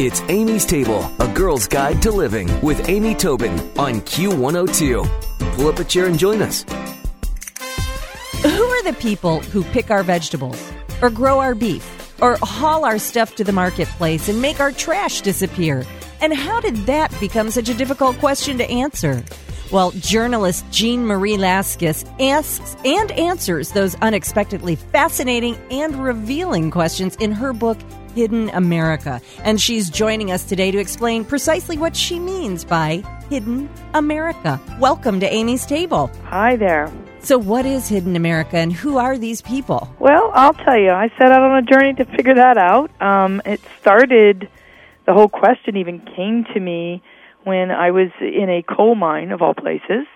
It's Amy's Table, a girl's guide to living with Amy Tobin on Q102. Pull up a chair and join us. Who are the people who pick our vegetables, or grow our beef, or haul our stuff to the marketplace and make our trash disappear? And how did that become such a difficult question to answer? Well, journalist Jeanne Marie Laskas asks and answers those unexpectedly fascinating and revealing questions in her book, Hidden America. And she's joining us today to explain precisely what she means by Hidden America. Welcome to Amy's Table. Hi there. So, what is Hidden America and who are these people? Well, I'll tell you, I set out on a journey to figure that out. Um, it started, the whole question even came to me when I was in a coal mine, of all places,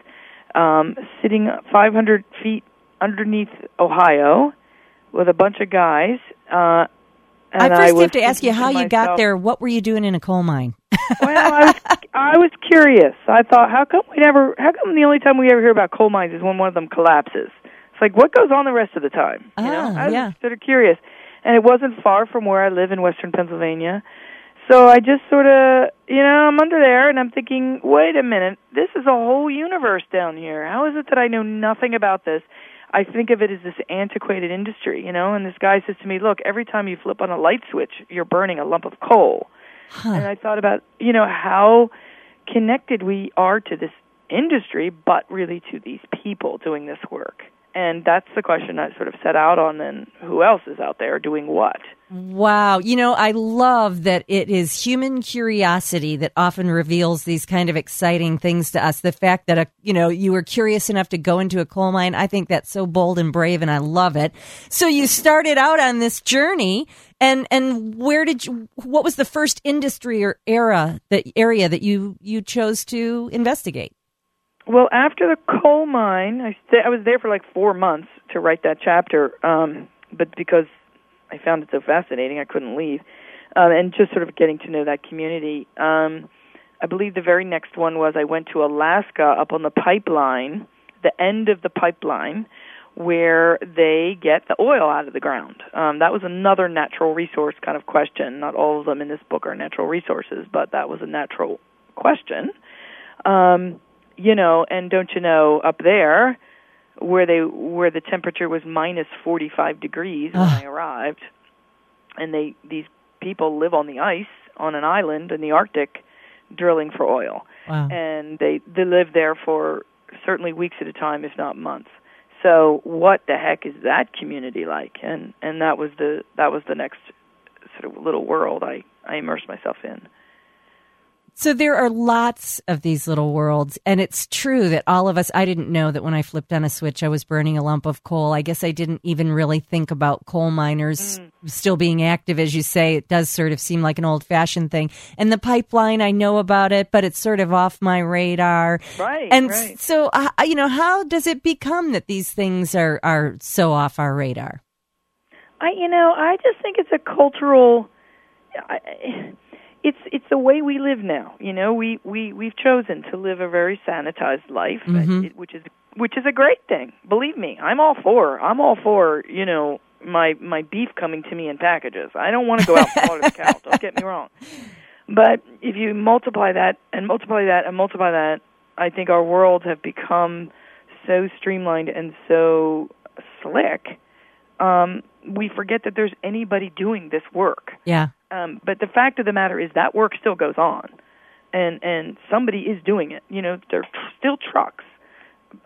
um, sitting 500 feet underneath Ohio with a bunch of guys. Uh, I first I have to ask you how you got there. What were you doing in a coal mine? well, I was I was curious. I thought, how come we never? How come the only time we ever hear about coal mines is when one of them collapses? It's like what goes on the rest of the time? You know, ah, I was yeah. sort of curious, and it wasn't far from where I live in Western Pennsylvania. So I just sort of, you know, I'm under there and I'm thinking, wait a minute, this is a whole universe down here. How is it that I know nothing about this? I think of it as this antiquated industry, you know, and this guy says to me, look, every time you flip on a light switch, you're burning a lump of coal. Huh. And I thought about, you know, how connected we are to this industry, but really to these people doing this work. And that's the question I sort of set out on then who else is out there doing what? Wow. You know, I love that it is human curiosity that often reveals these kind of exciting things to us. The fact that, a, you know, you were curious enough to go into a coal mine, I think that's so bold and brave and I love it. So you started out on this journey and, and where did you, what was the first industry or era that area that you, you chose to investigate? Well, after the coal mine, I, st- I was there for like four months to write that chapter. Um, but because I found it so fascinating, I couldn't leave. Um, and just sort of getting to know that community. Um, I believe the very next one was I went to Alaska up on the pipeline, the end of the pipeline, where they get the oil out of the ground. Um, that was another natural resource kind of question. Not all of them in this book are natural resources, but that was a natural question. Um, you know, and don't you know, up there, where they where the temperature was minus 45 degrees when ah. I arrived and they these people live on the ice on an island in the Arctic drilling for oil. Wow. And they they live there for certainly weeks at a time if not months. So what the heck is that community like? And and that was the that was the next sort of little world I I immersed myself in. So there are lots of these little worlds, and it's true that all of us. I didn't know that when I flipped on a switch, I was burning a lump of coal. I guess I didn't even really think about coal miners Mm. still being active, as you say. It does sort of seem like an old-fashioned thing. And the pipeline, I know about it, but it's sort of off my radar. Right. And right. so, uh, you know, how does it become that these things are are so off our radar? I you know, I just think it's a cultural I, it's it's the way we live now. You know, we we we've chosen to live a very sanitized life, Mhm. it- which is which is a great thing. Believe me, I'm all for. I'm all for. You know, my my beef coming to me in packages. I don't want to go out and slaughter the cow. Don't get me wrong. But if you multiply that and multiply that and multiply that, I think our worlds have become so streamlined and so slick. Um, we forget that there's anybody doing this work. Yeah. Um, but the fact of the matter is that work still goes on, and and somebody is doing it. You know, there's still trucks,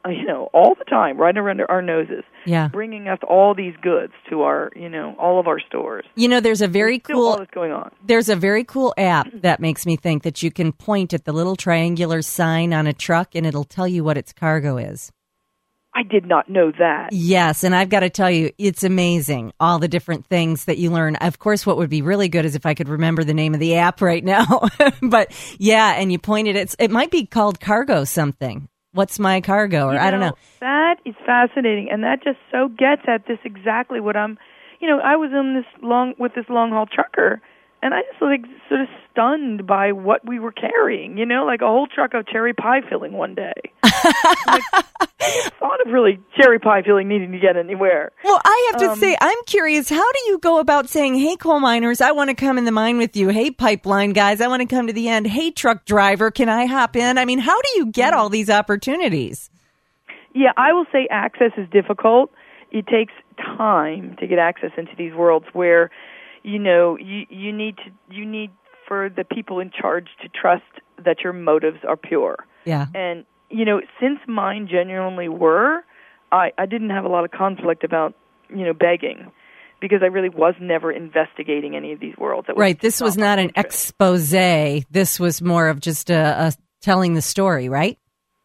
uh, you know, all the time right under our noses, Yeah. bringing us all these goods to our, you know, all of our stores. You know, there's a very all cool this going on. There's a very cool app that makes me think that you can point at the little triangular sign on a truck and it'll tell you what its cargo is. I did not know that. Yes, and I've got to tell you, it's amazing all the different things that you learn. Of course, what would be really good is if I could remember the name of the app right now. but yeah, and you pointed it's it might be called cargo something. What's my cargo? Or You I don't know. That is fascinating, and that just so gets at this exactly what I'm. You know, I was in this long with this long haul trucker, and I just like sort of stunned by what we were carrying. You know, like a whole truck of cherry pie filling one day. like, I thought of really cherry pie filling needing to get anywhere. Well, I have to Um, say, I'm curious. How do you go about saying, "Hey, coal miners, I want to come in the mine with you. Hey, pipeline guys, I want to come to the end. Hey, truck driver, can I hop in?" I mean, how do you get all these opportunities? Yeah, I will say access is difficult. It takes time to get access into these worlds where, you know, you you need to you need for the people in charge to trust that your motives are pure. Yeah. And you know, since mine genuinely were, I I didn't have a lot of conflict about you know begging because I really was never investigating any of these worlds. That Right. This was not an expose. This was more of just a, a telling the story, right?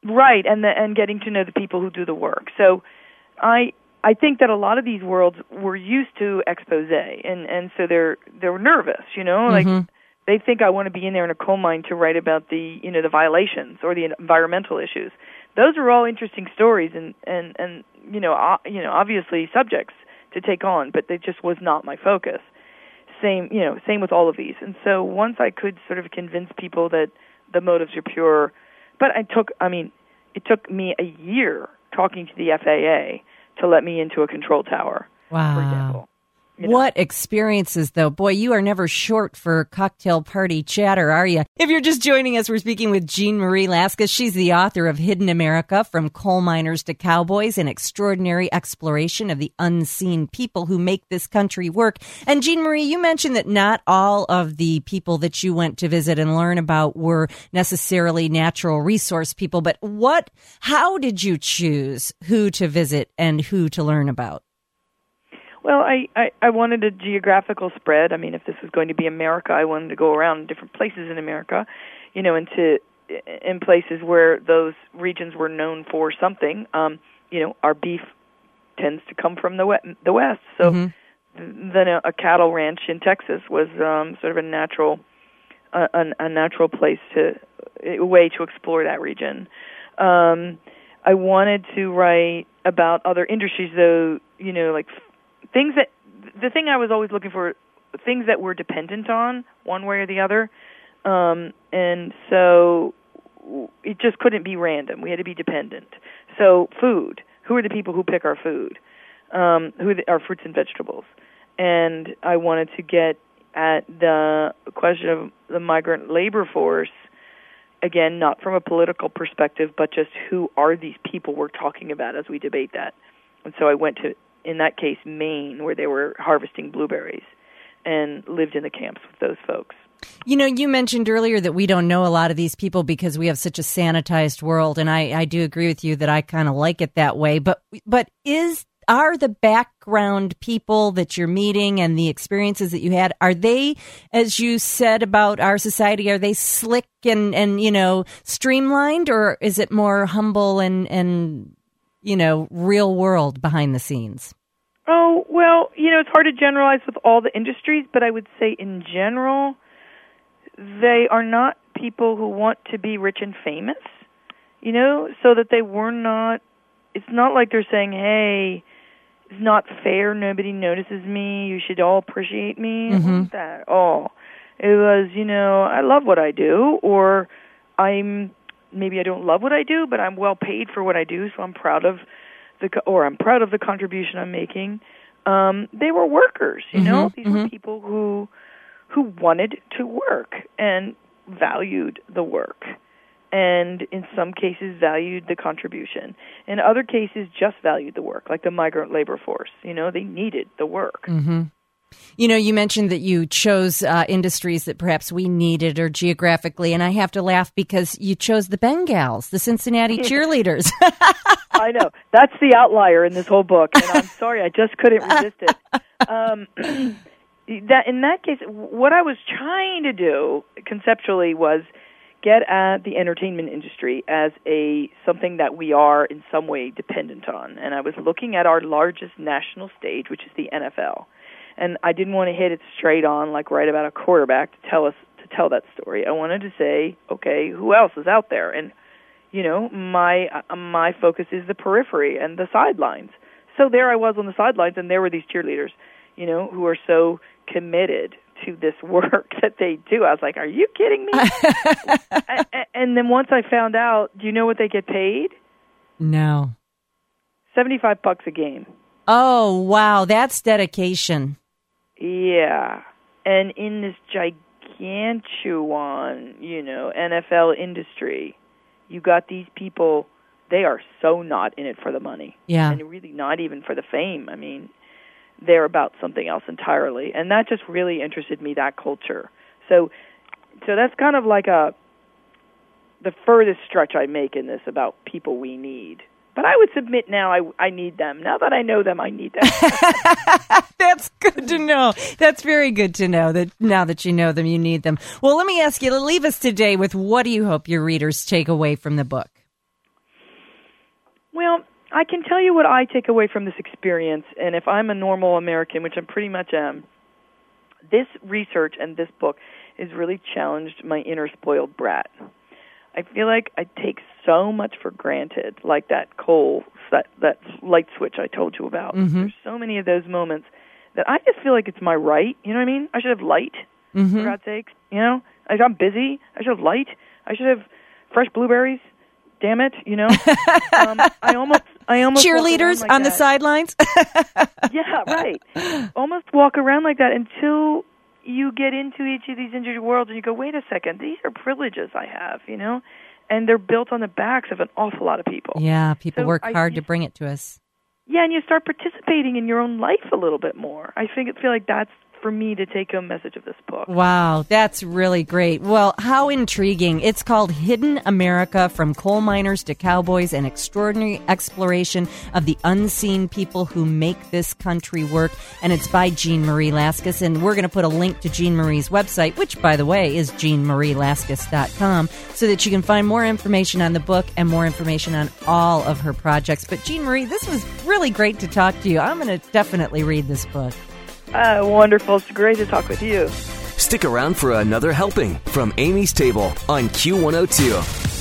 Right, and the, and getting to know the people who do the work. So, I I think that a lot of these worlds were used to expose, and and so they're they're nervous. You know, like Mhm. they think I want to be in there in a coal mine to write about the you know the violations or the environmental issues. Those are all interesting stories, and and and you know o- you know obviously subjects to take on, but they just was not my focus. Same you know same with all of these. And so once I could sort of convince people that the motives are pure, but I took I mean it took me a year talking to the FAA to let me into a control tower, Wow. for example. You know. What experiences, though? Boy, you are never short for cocktail party chatter, are you? If you're just joining us, we're speaking with Jeanne Marie Laskas. She's the author of Hidden America From Coal Miners to Cowboys An Extraordinary Exploration of the Unseen People Who Make This Country Work. And Jeanne Marie, you mentioned that not all of the people that you went to visit and learn about were necessarily natural resource people, but what, how did you choose who to visit and who to learn about? Well, I, I I wanted a geographical spread. I mean, if this was going to be America, I wanted to go around different places in America, you know, into in places where those regions were known for something. Um, you know, our beef tends to come from the west, the west. So Mhm. then a, a cattle ranch in Texas was um, sort of a natural a, a, a natural place to a way to explore that region. Um, I wanted to write about other industries, though. You know, like things that the thing I was always looking for, things that were dependent on one way or the other, um, and so it just couldn't be random. We had to be dependent. So food. Who are the people who pick our food? Um, who are the, our fruits and vegetables? And I wanted to get at the question of the migrant labor force again not from a political perspective but just who are these people we're talking about as we debate that and so i went to in that case maine where they were harvesting blueberries and lived in the camps with those folks You know, you mentioned earlier that we don't know a lot of these people because we have such a sanitized world, and I, I do agree with you that I kind of like it that way. But but is are the background people that you're meeting and the experiences that you had are they, as you said about our society, are they slick and and you know streamlined, or is it more humble and and you know real world behind the scenes? Oh, well, you know, it's hard to generalize with all the industries, but I would say in general, they are not people who want to be rich and famous, you know, so that they were not, it's not like they're saying, hey, it's not fair, nobody notices me, you should all appreciate me. It mm-hmm. wasn't that at all. It was, you know, I love what I do, or I'm, maybe I don't love what I do, but I'm well paid for what I do, so I'm proud of the or I'm proud of the contribution I'm making. Um, they were workers, you know. Mhm, These were people who who wanted to work and valued the work, and in some cases valued the contribution. In other cases, just valued the work, like the migrant labor force. You know, they needed the work. Mm-hmm. You know, you mentioned that you chose uh, industries that perhaps we needed or geographically, and I have to laugh because you chose the Bengals, the Cincinnati cheerleaders. I know that's the outlier in this whole book, and I'm sorry, I just couldn't resist it. Um, that in that case, what I was trying to do conceptually was get at the entertainment industry as a something that we are in some way dependent on, and I was looking at our largest national stage, which is the NFL, and I didn't want to hit it straight on, like right about a quarterback to tell us to tell that story. I wanted to say, okay, who else is out there, and you know my uh, my focus is the periphery and the sidelines so there i was on the sidelines and there were these cheerleaders you know who are so committed to this work that they do. I was like, "Are you kidding me?" and, and then once I found out, do you know what they get paid? No. Seventy-five bucks a game. Oh wow, that's dedication. Yeah, and in this gigantuan, you know, NFL industry, you got these people. They are so not in it for the money. Yeah. and really not even for the fame. I mean, they're about something else entirely, and that just really interested me. That culture. So, so that's kind of like a the furthest stretch I make in this about people we need. But I would submit now I I need them. Now that I know them, I need them. That's good to know. That's very good to know that now that you know them, you need them. Well, let me ask you to leave us today with what do you hope your readers take away from the book? Well, I can tell you what I take away from this experience, and if I'm a normal American, which I pretty much am, this research and this book has really challenged my inner spoiled brat. I feel like I take so much for granted, like that coal, that that light switch I told you about. Mm-hmm. There's so many of those moments that I just feel like it's my right. You know what I mean? I should have light, Mm-hmm. for God's sakes. You know, I- I'm busy. I should have light. I should have fresh blueberries. Damn it! You know, um, I almost, I almost Cheerleaders like on the sidelines? Yeah, right. Almost walk around like that until you get into each of these injured worlds and you go, wait a second, these are privileges I have, you know, and they're built on the backs of an awful lot of people. yeah, people So work I hard to bring it to us. Yeah, and you start participating in your own life a little bit more. I think feel like that's for me to take home message of this book. Wow, that's really great. Well, how intriguing. It's called Hidden America From Coal Miners to Cowboys An Extraordinary Exploration of the Unseen People Who Make This Country Work. And it's by Jeanne Marie Laskas. And we're going to put a link to Jeanne Marie's website, which, by the way, is jeannemarielaskas.com, so that you can find more information on the book and more information on all of her projects. But, Jeanne Marie, this was really great to talk to you. I'm going to definitely read this book. Uh, wonderful. It's great to talk with you. Stick around for another helping from Amy's Table on Q102. Q102.